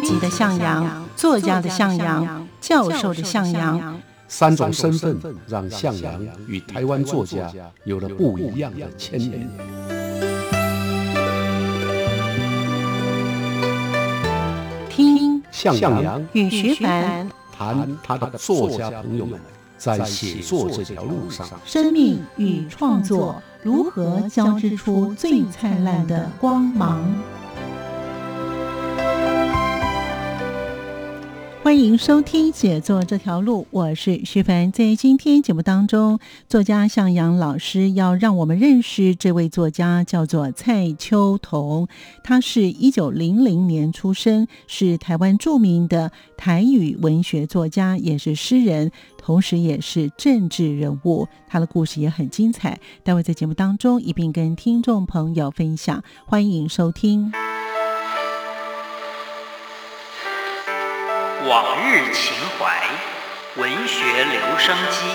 编辑的向阳，作家的向阳，教授的向阳，三种身份让向阳与台湾作家有了不一样的牵连。听向阳与徐凡谈他的作家朋友们在写作这条路上，生命与创作如何交织出最灿烂的光芒。欢迎收听写作这条路，我是徐凡。在今天节目当中，作家向阳老师要让我们认识这位作家，叫做蔡秋桐。他是一九零零年出生，是台湾著名的台语文学作家，也是诗人，同时也是政治人物。他的故事也很精彩，待会在节目当中一并跟听众朋友分享。欢迎收听。往日情怀，文学留声机。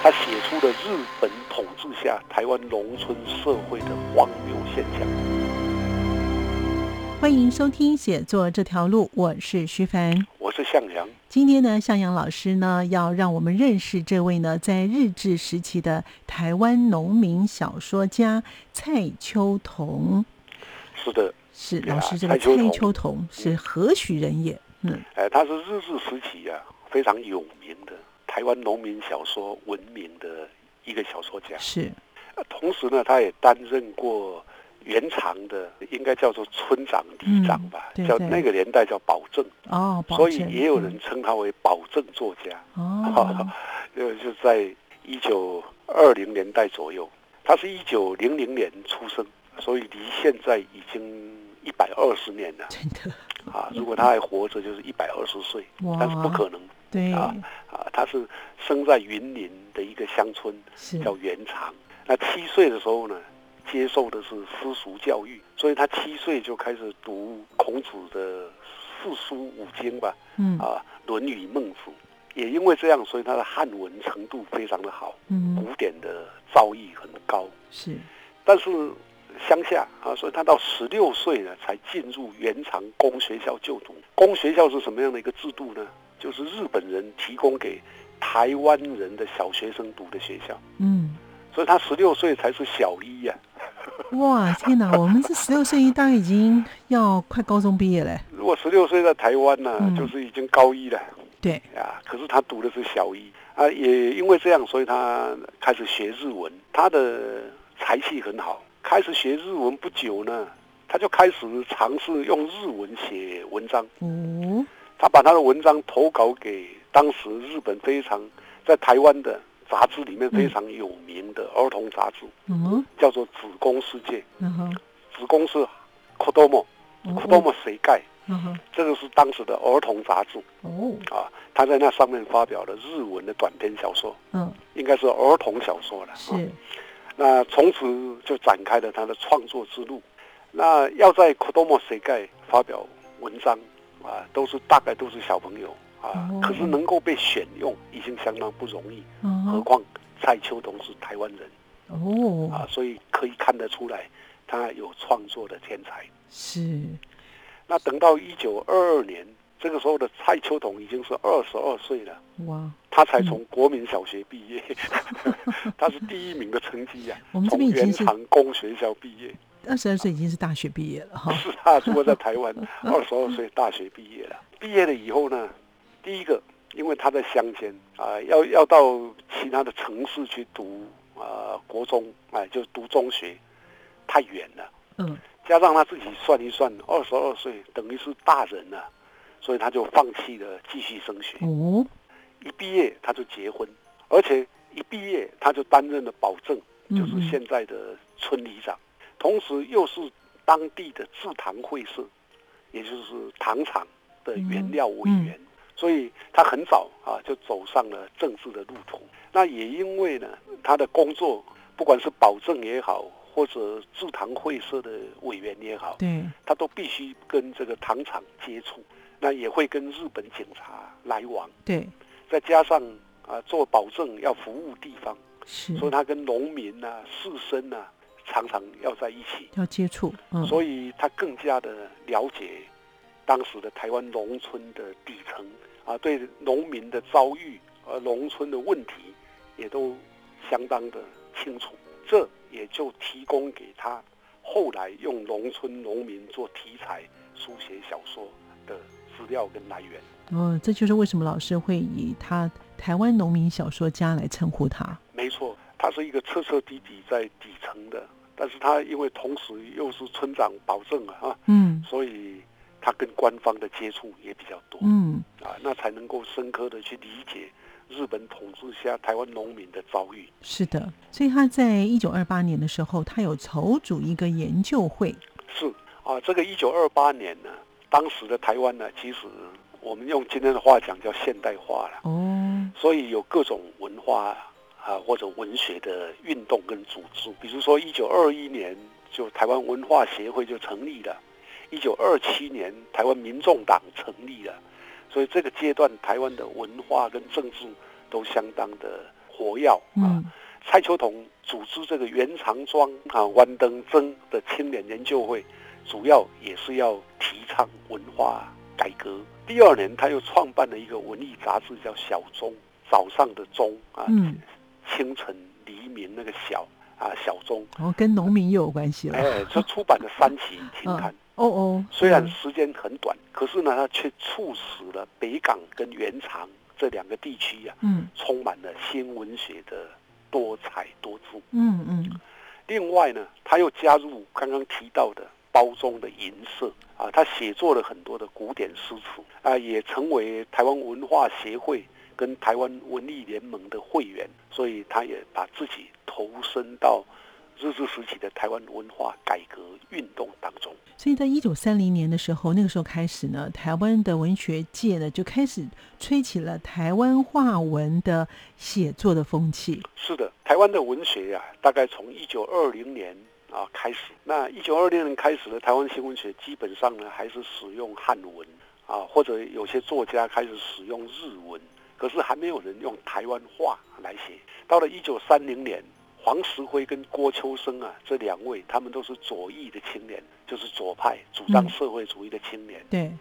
他写出了日本统治下台湾农村社会的荒谬现象。欢迎收听写作这条路，我是徐凡，我是向阳。今天呢，向阳老师呢要让我们认识这位呢在日治时期的台湾农民小说家蔡秋桐。是的。是老师，这个蔡秋桐是何许人也？嗯，哎，他是日治时期啊非常有名的台湾农民小说闻名的一个小说家。是，同时呢，他也担任过原长的，应该叫做村长、里长吧，叫那个年代叫保证哦，保所以也有人称他为保证作家哦。就就在一九二零年代左右，他是一九零零年出生，所以离现在已经。一百二十年了，真的啊！如果他还活着，就是一百二十岁，但是不可能。对啊啊，他是生在云林的一个乡村，叫元长。那七岁的时候呢，接受的是私塾教育，所以他七岁就开始读孔子的四书五经吧，嗯啊，《论语》《孟子》。也因为这样，所以他的汉文程度非常的好，嗯，古典的造诣很高。是，但是。乡下啊，所以他到十六岁呢，才进入原长公学校就读。公学校是什么样的一个制度呢？就是日本人提供给台湾人的小学生读的学校。嗯，所以他十六岁才是小一呀。哇，天哪！我们是十六岁，大概已经要快高中毕业了。如果十六岁在台湾呢，就是已经高一了。对啊，可是他读的是小一啊，也因为这样，所以他开始学日文。他的才气很好。开始学日文不久呢，他就开始尝试用日文写文章。嗯，他把他的文章投稿给当时日本非常在台湾的杂志里面非常有名的儿童杂志，嗯，叫做《子宫世界》。嗯哼，子宫是 Kodomo，Kodomo 谁盖？嗯哼，这个是当时的儿童杂志。哦，啊，他在那上面发表了日文的短篇小说。嗯，应该是儿童小说了。是。那从此就展开了他的创作之路。那要在 Kodomo 世界发表文章啊，都是大概都是小朋友啊，可是能够被选用已经相当不容易。何况蔡秋桐是台湾人哦啊，所以可以看得出来他有创作的天才。是。那等到一九二二年。这个时候的蔡秋桐已经是二十二岁了，哇！他才从国民小学毕业，他是第一名的成绩呀。我们这边已经是工学校毕业，二十二岁已经是大学毕业了哈。是啊，如果在台湾，二十二岁大学毕业了。毕业了以后呢，第一个，因为他在乡间啊，要要到其他的城市去读啊国中，哎，就读中学，太远了。嗯。加上他自己算一算，二十二岁等于是大人了。所以他就放弃了继续升学。哦，一毕业他就结婚，而且一毕业他就担任了保证，就是现在的村里长，同时又是当地的制糖会社，也就是糖厂的原料委员。所以他很早啊就走上了政治的路途。那也因为呢，他的工作不管是保证也好，或者制糖会社的委员也好，对，他都必须跟这个糖厂接触。那也会跟日本警察来往，对，再加上啊做保证要服务地方，是，所以他跟农民呐、士绅呐常常要在一起，要接触，嗯，所以他更加的了解当时的台湾农村的底层啊，对农民的遭遇，和，农村的问题也都相当的清楚。这也就提供给他后来用农村农民做题材书写小说的资料跟来源。哦，这就是为什么老师会以他台湾农民小说家来称呼他。没错，他是一个彻彻底底在底层的，但是他因为同时又是村长保证啊，啊，嗯所以他跟官方的接触也比较多嗯，啊，那才能够深刻的去理解日本统治下台湾农民的遭遇。是的。所以他在一九二八年的时候，他有筹组一个研究会。是啊，这个一九二八年呢，当时的台湾呢，其实我们用今天的话讲叫现代化了，哦，所以有各种文化啊或者文学的运动跟组织，比如说一九二一年就台湾文化协会就成立了，一九二七年台湾民众党成立了，所以这个阶段台湾的文化跟政治都相当的活跃。啊。嗯蔡秋桐组织这个袁长庄啊、关登曾的青年研究会，主要也是要提倡文化改革。第二年，他又创办了一个文艺杂志，叫《小钟》，早上的钟啊，嗯清晨黎明那个小啊，小钟。哦，跟农民又有关系了。哎，这出版了三期停刊，哦哦，虽然嗯时间很短，可是呢，它却促使了北港跟原长这两个地区啊，嗯充满了新文学的多彩多姿。嗯嗯另外呢，他又加入刚刚提到的包中的银色啊，他写作了很多的古典诗词啊，也成为台湾文化协会跟台湾文艺联盟的会员，所以他也把自己投身到日治时期的台湾文化改革运动当中。所以在一九三零年的时候，那个时候开始呢，台湾的文学界呢就开始吹起了台湾话文的写作的风气。是的，台湾的文学呀、大概从一九二零年啊开始。那一九二零年开始的台湾新文学，基本上呢还是使用汉文啊，或者有些作家开始使用日文，可是还没有人用台湾话来写。到了一九三零年，黄石辉跟郭秋生啊这两位，他们都是左翼的青年，就是左派主张嗯社会主义的青年。对，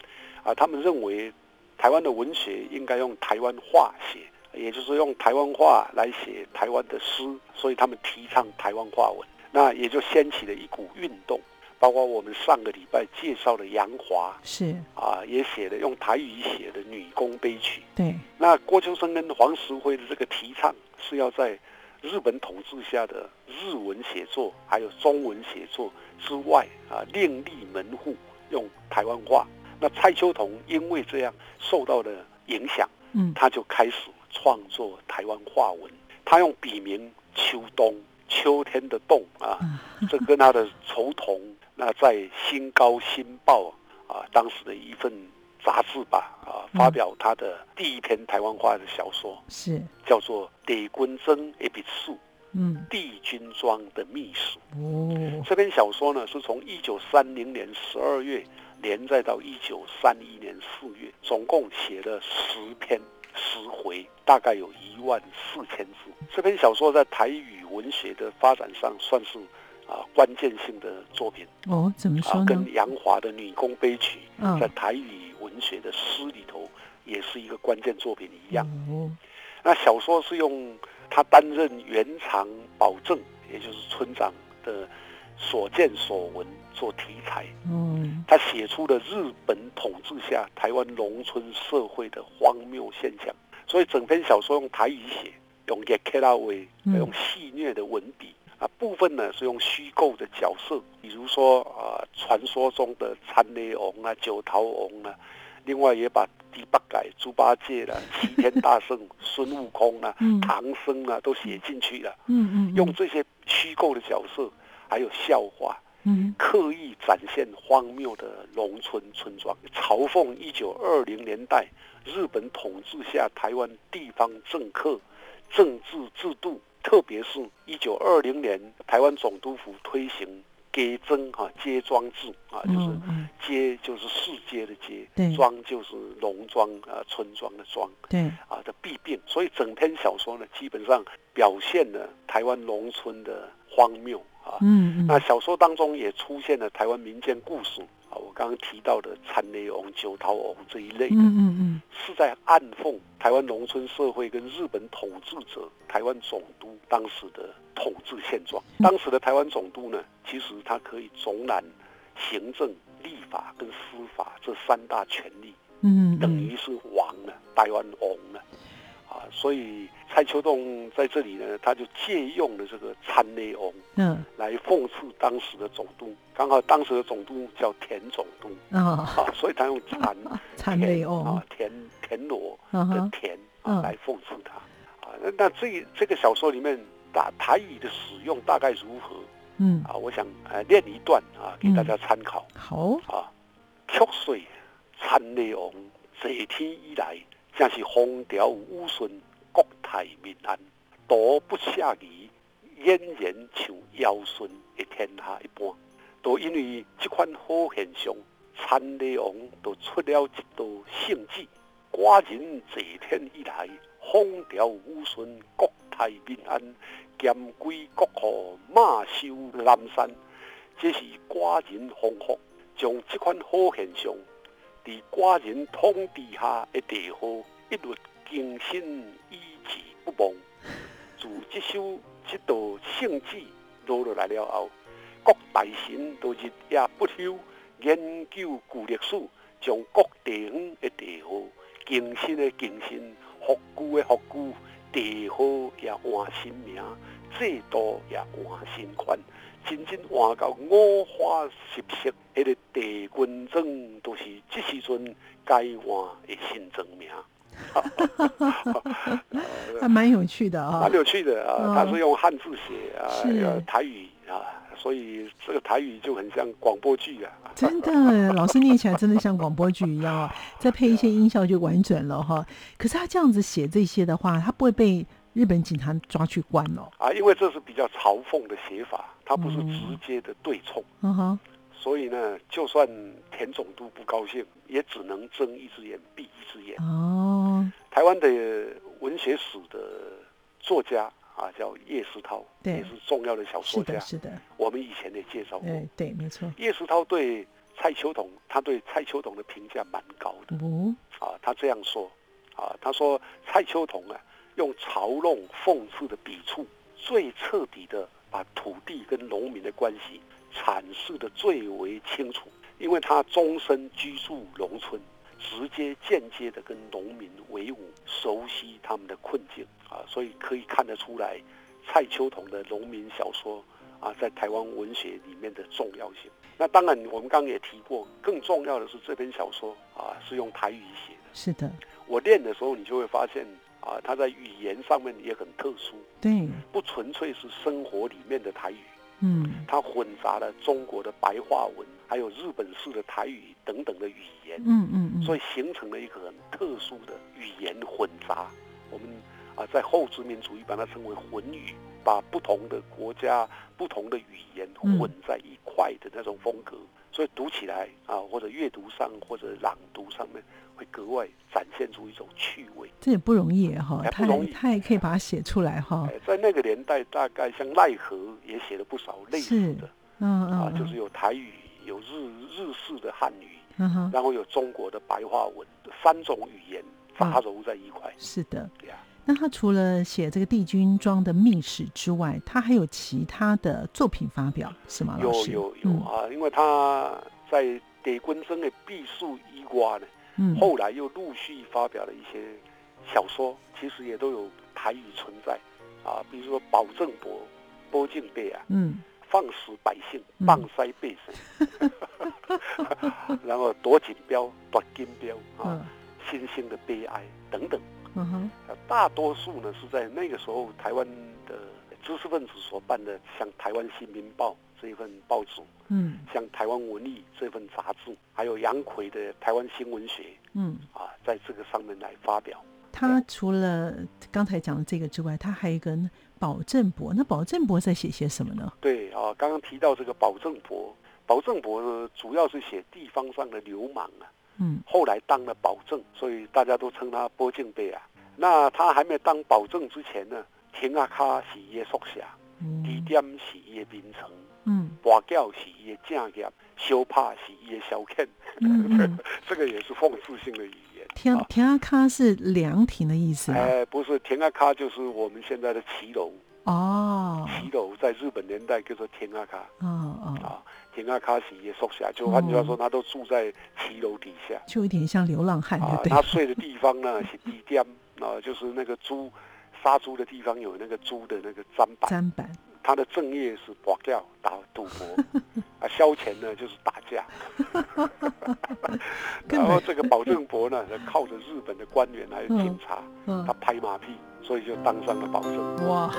啊，他们认为台湾的文学应该用台湾话写，也就是用台湾话来写台湾的诗，所以他们提倡台湾话文，那也就掀起了一股运动。包括我们上个礼拜介绍的杨华是，啊，也写了用台语写的《女工悲曲》。对，那郭秋生跟黄石辉的这个提倡是要在日本统治下的日文写作还有中文写作之外啊，另立门户用台湾话。那蔡秋桐因为这样受到了影响，嗯他就开始创作台湾话文。他用笔名秋冬，秋天的洞啊，这跟他的仇同，那在《新高新报》啊，当时的一份杂志吧啊，发表他的第一篇台湾话的小说，是，叫做《李君珍一笔书嗯，帝君庄的秘书》。哦，这篇小说呢，是从一九三零年十二月连载到一九三一年四月，总共写了十篇十回，大概有一万四千字。这篇小说在台语文学的发展上算是啊关键性的作品哦，怎么啊说，呢？跟杨华的《女工悲曲》嗯在台语文学的诗里头也是一个关键作品一样。哦，那小说是用他担任原厂保证，也就是村长的所见所闻做题材，嗯，他写出了日本统治下台湾农村社会的荒谬现象。所以整篇小说用台语写，用戏谑的文笔啊，部分呢是用虚构的角色，比如说啊，传说中的参雷王啊、九桃王啊，另外也把第八改、猪八戒啦、齐天大圣、孙悟空啦、嗯。唐僧啊都写进去了，嗯嗯，用这些虚构的角色，还有笑话，嗯。刻意展现荒谬的农村村庄，嘲讽一九二零年代日本统治下台湾地方政客、政治制度，特别是一九二零年台湾总督府推行街增哈街庄制啊，就是街就是市街的街，庄就是农庄啊村庄的庄。对，啊的弊病，所以整篇小说呢，基本上表现了台湾农村的荒谬啊。嗯嗯那小说当中也出现了台湾民间故事啊，我刚刚提到的参内翁、九桃翁这一类的，嗯嗯嗯是在暗讽台湾农村社会跟日本统治者台湾总督当时的统治现状。嗯当时的台湾总督呢，其实他可以总揽行政、立法跟司法这三大权力，嗯，等于是王了，台湾王了。啊，所以蔡秋栋在这里呢，他就借用了这个参内翁嗯。来讽刺当时的总督，刚好当时的总督叫田总督啊，啊，所以他用参 参内田翁。啊，田田螺的田嗯。啊来讽刺他啊。那那这这个小说里面打台语的使用大概如何嗯。啊？我想呃念一段啊给大家参考。好，啊。曲水参内翁，这天以来，正是风调雨顺，国泰民安，独不下雨，俨然像尧舜的天下一般。都因为这款好现象，参内翁都出了一道圣旨，寡人坐天以来，风调雨顺，国泰民安，兼归国库，马修南山。这是寡人丰富，将这款好现象，伫寡人统治下的地方，一律更新依止不忘。自这首这道圣旨落落来了后，各大臣都日夜不休研究旧历史，将各地方的地方更新的更新，复古的复古，地号也换新名，制度也换新款。真正换到五花十色，迄、个地军证都是这时阵该换的新证名。还蛮有趣的啊蛮，有趣的啊，嗯他是用汉字写啊，台语啊，所以这个台语就很像广播剧啊。真的，老师念起来真的像广播剧一样啊，再配一些音效就完整了哈。可是他这样子写这些的话，他不会被日本警察抓去关哦。啊，因为这是比较嘲讽的写法，它不是嗯直接的对冲，嗯哼，所以呢，就算田总督不高兴，也只能睁一只眼闭一只眼。哦，台湾的文学史的作家啊，叫叶石涛，对也是重要的小说家是的，。是的，我们以前也介绍过，哎，对，没错。叶石涛对蔡秋桐，他对蔡秋桐的评价蛮高的哦，啊。他这样说啊，他说蔡秋桐啊，用嘲弄、讽刺的笔触，最彻底的把土地跟农民的关系阐释的最为清楚，因为他终身居住农村。直接、间接的跟农民为伍，熟悉他们的困境啊，所以可以看得出来，蔡秋桐的农民小说啊，在台湾文学里面的重要性。那当然，我们刚刚也提过，更重要的是这篇小说啊是用台语写的。是的，我练的时候，你就会发现啊，它在语言上面也很特殊，对，不纯粹是生活里面的台语，嗯它混杂了中国的白话文，还有日本式的台语等等的语言。嗯嗯嗯，所以形成了一个很特殊的语言混杂。我们啊，在后殖民主义把它称为混语，把不同的国家、不同的语言嗯混在一块的那种风格。所以读起来啊，或者阅读上，或者朗读上面，会格外展现出一种趣味。这也不容易哈，他哎不容易他也可以把它写出来哈。哎，在那个年代，大概像奈何也写了不少类似的嗯嗯，啊，嗯就是有台语，有日日式的汉语，然后有中国的白话文，三种语言杂糅在一块。是的。对呀。那他除了写这个帝君庄的秘史之外，他还有其他的作品发表，是吗？有有有嗯啊，因为他在地军生的避暑以外呢，嗯，后来又陆续发表了一些小说，其实也都有台语存在啊，比如说保证伯、波敬贝啊，嗯放肆百姓，嗯放塞百姓，然后夺锦标、夺金标啊嗯，新兴的悲哀等等。嗯哼啊大多数呢是在那个时候台湾的知识分子所办的，像《台湾新民报》这一份报纸，嗯像《台湾文艺》这份杂志，还有杨奎的《台湾新文学嗯，》啊，在这个上面来发表。他除了刚才讲的这个之外，他还有一个保正伯。那保正伯在写些什么呢？对啊，刚刚提到这个保正伯，保正伯呢主要是写地方上的流氓啊，嗯后来当了保证，所以大家都称他波敬贝啊。那他还没当保证之前呢，田阿卡是耶索侠地点是伊的名称，嗯跋筊是伊的正业，小拍是伊的消遣，嗯嗯，这个也是讽刺性的语言。天啊天阿卡是凉亭的意思啊。哎，不是田阿卡，就是我们现在的骑楼。哦。骑楼在日本年代叫做田阿卡。哦哦，啊，田阿卡是伊的宿舍，就换句话说，他都住在骑楼底下。就有点像流浪汉，啊，对。他睡的地方呢是地垫啊，就是那个猪杀猪的地方有那个猪的那个砧？板，砧板，他的正业是博钓打赌博，啊，消遣呢就是打架，然后这个保证博呢，靠着日本的官员还有警察，嗯。他拍马屁，所以就当上了保证。哇！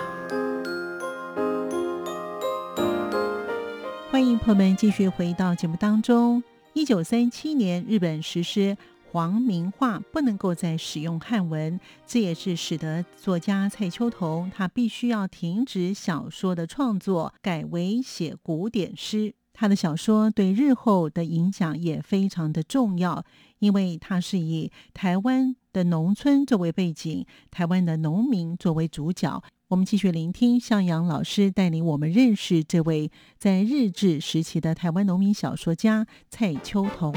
欢迎朋友们继续回到节目当中。一九三七年，日本实施皇民化，不能够再使用汉文，这也是使得作家蔡秋桐他必须要停止小说的创作，改为写古典诗。他的小说对日后的影响也非常的重要，因为他是以台湾的农村作为背景，台湾的农民作为主角。我们继续聆听向阳老师带领我们认识这位在日治时期的台湾农民小说家蔡秋桐。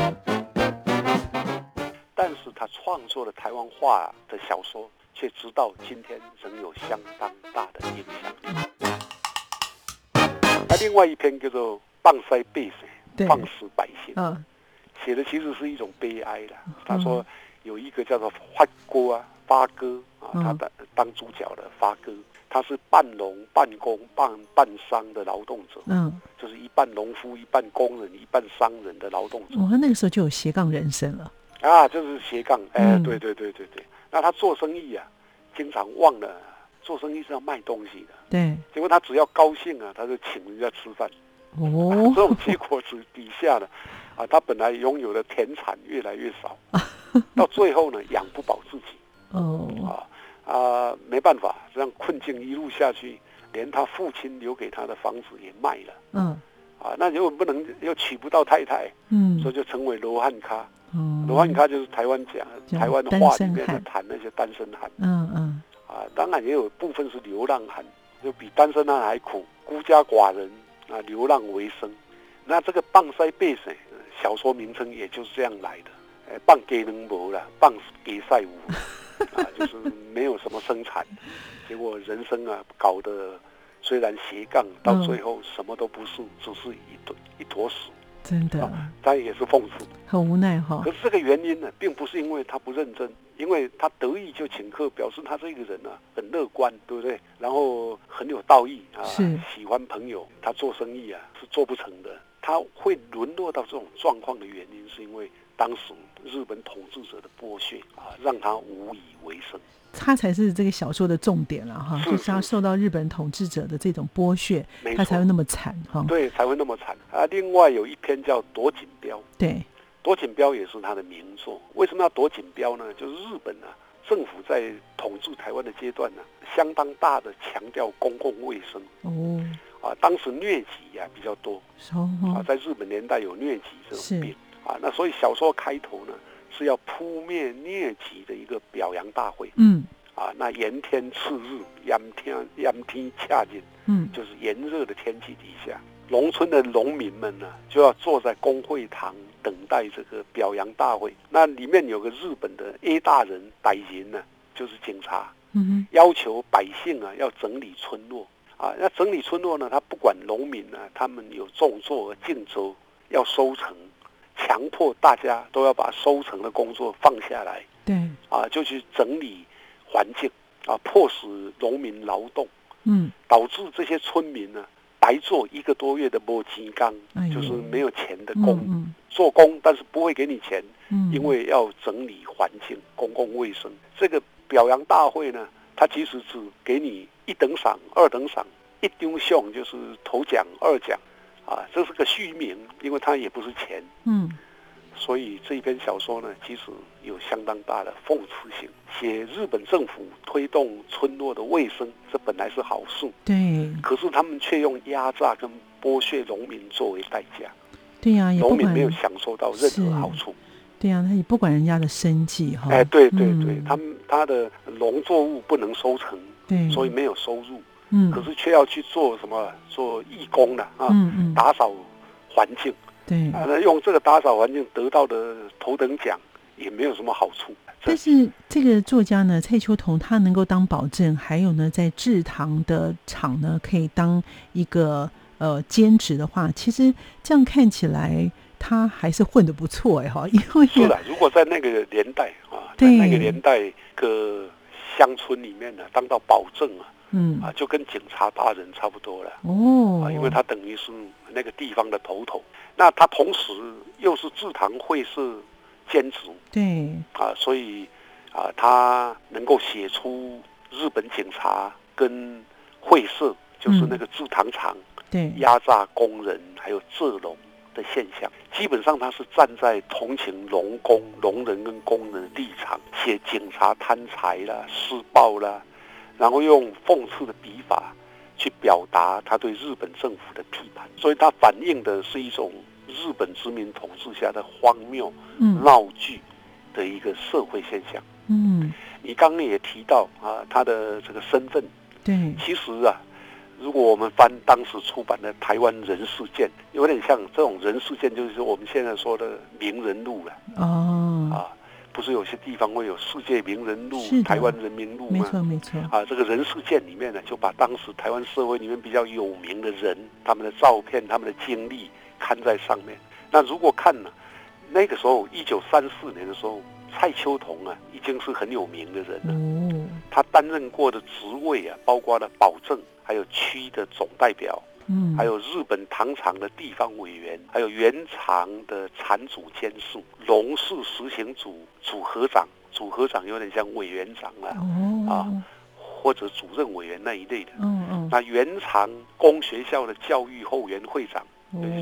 但是他创作的台湾话的小说，却直到今天仍有相当大的影响力。那另外一篇叫做《棒塞背水对，放肆百姓》，嗯写的其实是一种悲哀的。他说有一个叫做发哥啊，发哥啊，嗯他的当主角的发哥，他是半农半工半半商的劳动者，嗯，就是一半农夫、一半工人、一半商人的劳动者我那个时候就有斜杠人生了。啊，就是斜杠。哎，嗯对对对对对。那他做生意啊，经常忘了做生意是要卖东西的，对，结果他只要高兴啊，他就请人家吃饭。哦，这种结果之底下呢，啊，他本来拥有的田产越来越少，到最后呢，养不饱自己哦，啊啊，没办法，这样困境一路下去，连他父亲留给他的房子也卖了嗯啊，那又不能又娶不到太太，嗯所以就成为罗汉咖。嗯，罗汉咖就是台湾讲台湾单话里面的谈那些单身汉嗯嗯啊，当然也有部分是流浪汉，就比单身汉还苦，孤家寡人啊，流浪为生。那这个棒塞背水小说名称也就是这样来的，呃，棒给能无了，棒给赛无，啊，就是没有什么生产，结果人生啊搞得虽然斜杠，到嗯最后什么都不是，只是一坨一坨屎，真的但也是讽刺。很无奈哈可。是这个原因呢，并不是因为他不认真，因为他得意就请客，表示他这个人呢、很乐观，对不对？然后很有道义啊，喜欢朋友。他做生意啊是做不成的，他会沦落到这种状况的原因，是因为当时日本统治者的剥削啊，让他无以为生。他才是这个小说的重点了哈，是就是他受到日本统治者的这种剥削，他才会那么惨哈。对，才会那么惨啊。另外有一篇叫《夺锦标》，对，夺锦标也是他的名作。为什么要夺锦标呢？就是日本啊，政府在统治台湾的阶段呢、相当大的强调公共卫生哦，啊。当时疟疾呀、比较多说啊，在日本年代有疟疾这种病啊。那所以小说开头呢是要扑灭疟疾的一个表扬大会嗯啊。那炎天赤日，炎天炎天恰日，嗯就是炎热的天气底下，农村的农民们呢，就要坐在工会堂等待这个表扬大会。那里面有个日本的 A 大人歹人呢，就是警察，嗯要求百姓啊要整理村落啊。那整理村落呢，他不管农民呢，他们有种作和竞争要收成，强迫大家都要把收成的工作放下来对，啊，就去整理环境啊，迫使农民劳动。嗯导致这些村民呢白做一个多月的摸金刚就是没有钱的嗯工，嗯做工但是不会给你钱，嗯，因为要整理环境、公共卫生。这个表扬大会呢，他其实只给你一等赏、二等赏，一丢项就是头奖、二奖，啊，这是个虚名，因为它也不是钱。嗯所以这一篇小说呢，其实有相当大的讽刺性，写日本政府推动村落的卫生，这本来是好事，对可是他们却用压榨跟剥削农民作为代价，对呀，农民没有享受到任何好处。对呀，他也不管人家的生计哈。哎，对对对，嗯他们他的农作物不能收成，对，所以没有收入，嗯，可是却要去做什么做义工的啊，嗯嗯，打扫环境。对，啊，那用这个打扫环境得到的头等奖也没有什么好处。但是这个作家呢，蔡秋桐他能够当保证，还有呢，在制糖的厂呢，可以当一个呃兼职的话，其实这样看起来他还是混得不错哎哈，因为是的，如果在那个年代啊，在对那个年代个乡村里面呢，当到保证啊嗯。啊，就跟警察大人差不多了。哦。啊，，因为他等于是那个地方的头头，那他同时又是制糖会社兼职。对。啊，所以啊，他能够写出日本警察跟会社，就是那个制糖厂对。压榨工人还有制农的现象，基本上他是站在同情农工、农人跟工人的立场，写警察贪财啦、施暴啦，然后用讽刺的笔法去表达他对日本政府的批判，所以他反映的是一种日本殖民统治下的荒谬嗯。闹剧的一个社会现象。嗯。你刚刚也提到啊，他的这个身份，对。其实啊，如果我们翻当时出版的《台湾人事件》，有点像这种人事件，就是我们现在说的名人录了哦，啊。不是有些地方会有世界名人录、台湾人民录没吗？错没错，啊，这个人事件里面呢，就把当时台湾社会里面比较有名的人，他们的照片、他们的经历刊在上面。那如果看呢，那个时候一九三四年的时候，蔡秋桐啊，已经是很有名的人了。哦，他担任过的职位啊，包括了保证，还有区的总代表，嗯，还有日本糖厂的地方委员，还有原厂的产组监事、龙氏实行组组合长，组合长有点像委员长了啊，哦，或者主任委员那一类的。嗯嗯，那原厂工学校的教育后援会长，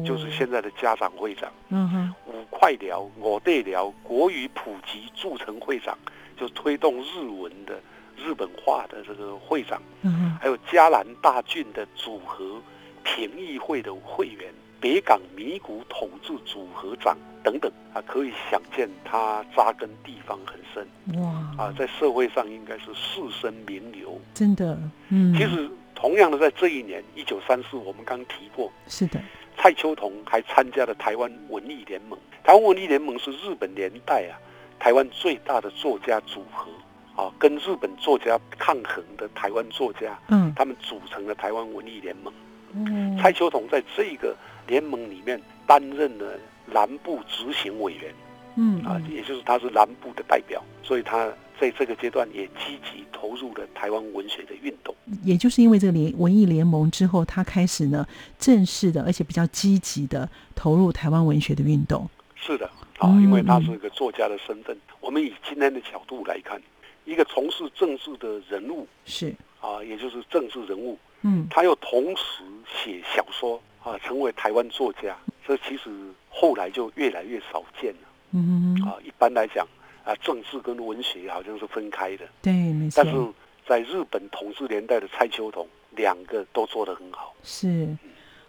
就是现在的家长会长。嗯哼，五块寮、我对寮国语普及促成会长，就推动日文的日本化的这个会长。嗯，还有嘉兰大郡的组合评议会的会员，北港米谷统治组合长等等啊，可以想见他扎根地方很深哇，啊，在社会上应该是士绅名流。真的，嗯，其实同样的，在这一年一九三四，我们刚提过，是的，蔡秋桐还参加了台湾文艺联盟。台湾文艺联盟是日本年代啊，台湾最大的作家组合啊，跟日本作家抗衡的台湾作家，嗯，他们组成了台湾文艺联盟。嗯，蔡秋桐在这个联盟里面担任了南部执行委员嗯啊，嗯也就是他是南部的代表，所以他在这个阶段也积极投入了台湾文学的运动。也就是因为这个联文艺联盟之后，他开始呢正式的，而且比较积极的投入台湾文学的运动。是的，啊，嗯因为他是一个作家的身份。我们以今天的角度来看，一个从事政治的人物是，啊，也就是政治人物，嗯他又同时写小说啊，成为台湾作家，这其实后来就越来越少见了嗯，啊。一般来讲啊，政治跟文学好像是分开的，对，没错但，是在日本统治年代的蔡秋桐，两个都做得很好。是。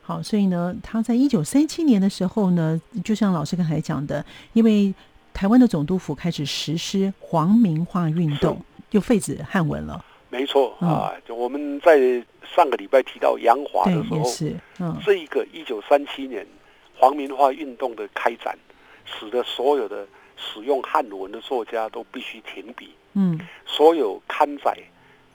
好，所以呢，他在一九三七年的时候呢，就像老师刚才讲的，因为台湾的总督府开始实施皇民化运动，就废止汉文了。没错嗯。啊，就我们在上个礼拜提到杨华的时，候，是，嗯，这一个一九三七年皇民化运动的开展，使得所有的使用汉文的作家都必须停笔，嗯，所有刊载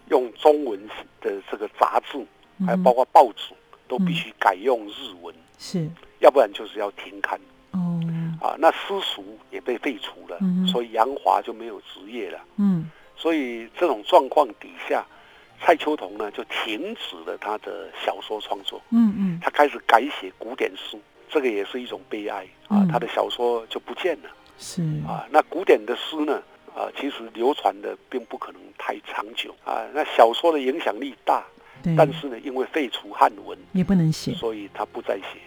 用中文的这个杂志，还包括报纸，都必须改用日文，是，要不然就是要停刊。哦，啊。那私塾也被废除了，嗯所以杨华就没有职业了。嗯，所以这种状况底下，蔡秋桐呢就停止了他的小说创作。嗯嗯，他开始改写古典诗，这个也是一种悲哀啊嗯。他的小说就不见了是，啊。那古典的诗呢，啊，其实流传的并不可能太长久啊。那小说的影响力大，但是呢，因为废除汉文，也不能写，所以他不再写。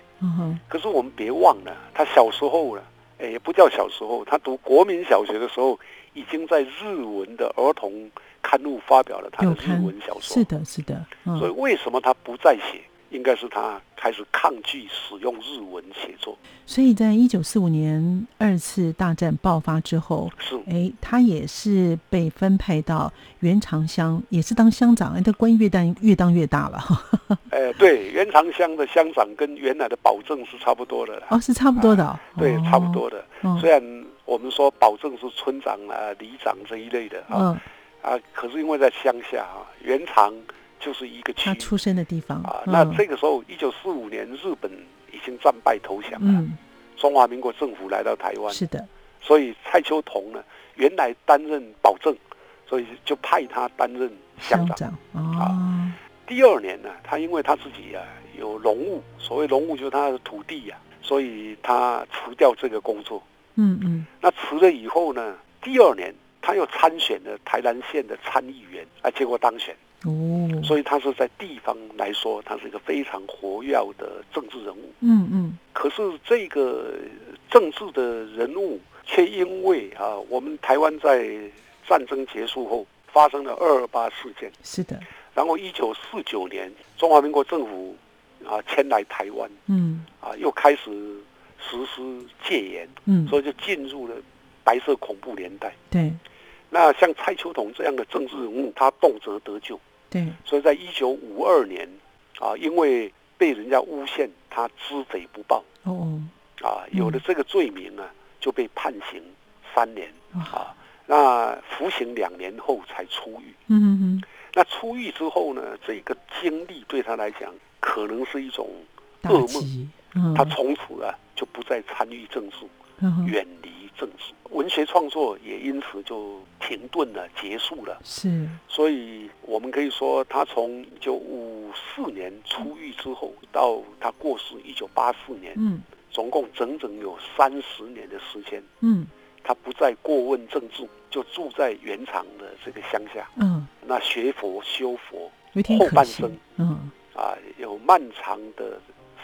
可是我们别忘了，他小时候呢，哎，也不叫小时候，他读国民小学的时候，已经在日文的儿童刊物发表了他的日文小说是。的，是的，所以嗯，为什么他不再写？应该是他开始抗拒使用日文写作。所以在一九四五年二次大战爆发之后，是，哎，他也是被分配到原长乡，也是当乡长，哎，他官越当越当越大了。哎，对，原长乡的乡长跟原来的保证是差不多的。哦，是差不多的。哦、对，差不多的。虽然我们说保证是村长啊、里长这一类的啊。嗯。啊，可是因为在乡下啊，原长就是一个区，他出生的地方啊。那这个时候，一九四五年，日本已经战败投降了，中华民国政府来到台湾，是的。所以蔡秋桐呢，原来担任保证，所以就派他担任乡长啊。第二年呢，他因为他自己啊有农务，所谓农务就是他的土地呀，所以他辞掉这个工作。嗯嗯。那辞了以后呢，第二年。他又参选了台南县的参议员，啊，结果当选。哦，所以他是在地方来说，他是一个非常活跃的政治人物。嗯嗯。可是这个政治的人物，却因为啊，我们台湾在战争结束后发生了二二八事件。是的。然后一九四九年，中华民国政府啊迁来台湾。嗯。啊，又开始实施戒严。嗯。所以就进入了白色恐怖年代。对。那像蔡秋桐这样的政治人物，他动辄得救。对，所以在一九五二年，啊，因为被人家诬陷他知匪不报，哦，啊，有了这个罪名啊，就被判刑三年，啊，那服刑两年后才出狱。嗯嗯那出狱之后呢，这个经历对他来讲，可能是一种噩梦。嗯，他从此啊，就不再参与政治，远离。政治文学创作也因此就停顿了，结束了。是，所以我们可以说，他从一九五四年出狱之后，到他过世一九八四年，嗯，总共整整有三十年的时间，嗯，他不再过问政治，就住在原厂的这个乡下，嗯，那学佛修佛，后半生，嗯，啊，有漫长的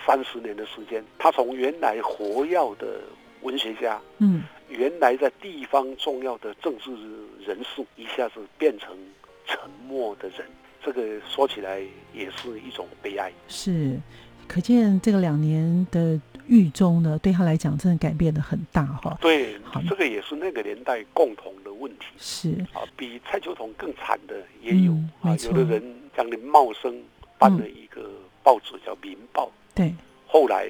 三十年的时间，他从原来活跃的文学家，嗯。原来在地方重要的政治人士，一下子变成沉默的人，这个说起来也是一种悲哀。是，可见这个两年的狱中呢，对他来讲真的改变的很大哈。对，这个也是那个年代共同的问题。是啊，比蔡秋桐更惨的也有啊，有的人将林茂生办了一个报纸叫《民报》，对，后来。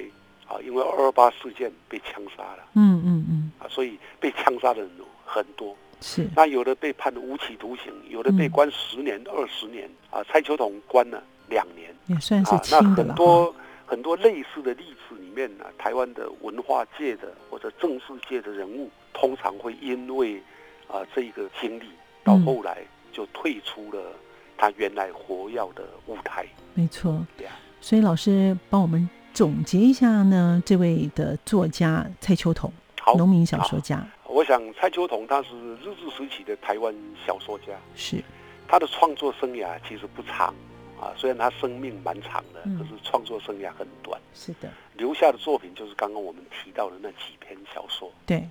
啊，因为二二八事件被枪杀了，嗯嗯嗯，啊，所以被枪杀的人很多，是。那有的被判无期徒刑，有的被关十年、二十年，啊，蔡秋桐关了两年，也算是轻的那很多很多类似的例子里面呢，台湾的文化界的或者政治界的人物，通常会因为啊这一个经历，到后来就退出了他原来活跃的舞台。没错，对所以老师帮我们。总结一下呢，这位的作家蔡秋桐，农民小说家。我想蔡秋桐他是日治时期的台湾小说家，是他的创作生涯其实不长啊，虽然他生命蛮长的，可是创作生涯很短。是的，留下的作品就是刚刚我们提到的那几篇小说。对，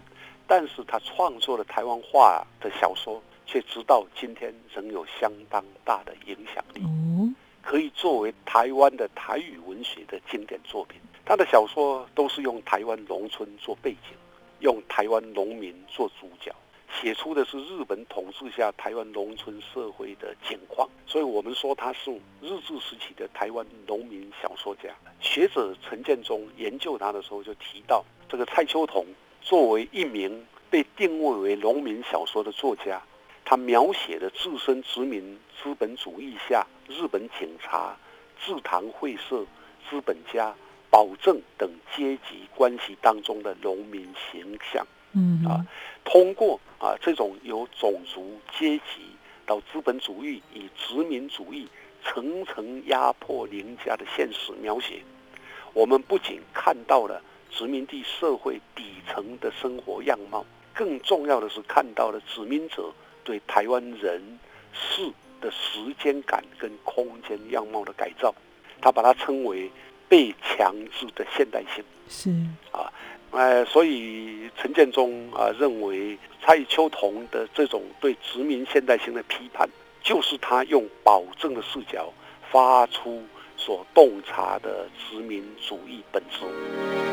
但是他创作的台湾话的小说，却直到今天仍有相当大的影响力。哦。可以作为台湾的台语文学的经典作品。他的小说都是用台湾农村做背景，用台湾农民做主角，写出的是日本统治下台湾农村社会的景况。所以我们说他是日治时期的台湾农民小说家。学者陈建中研究他的时候就提到，这个蔡秋桐作为一名被定位为农民小说的作家。他描写的自身殖民资本主义下日本警察、制糖会社、资本家、保证等阶级关系当中的农民形象。嗯啊，通过啊这种由种族、阶级到资本主义与殖民主义层层压迫凌驾的现实描写，我们不仅看到了殖民地社会底层的生活样貌，更重要的是看到了殖民者。对台湾人事的时间感跟空间样貌的改造，他把它称为被强制的现代性。是啊，呃，所以陈建中啊认为蔡秋桐的这种对殖民现代性的批判，就是他用保证的视角发出所洞察的殖民主义本质。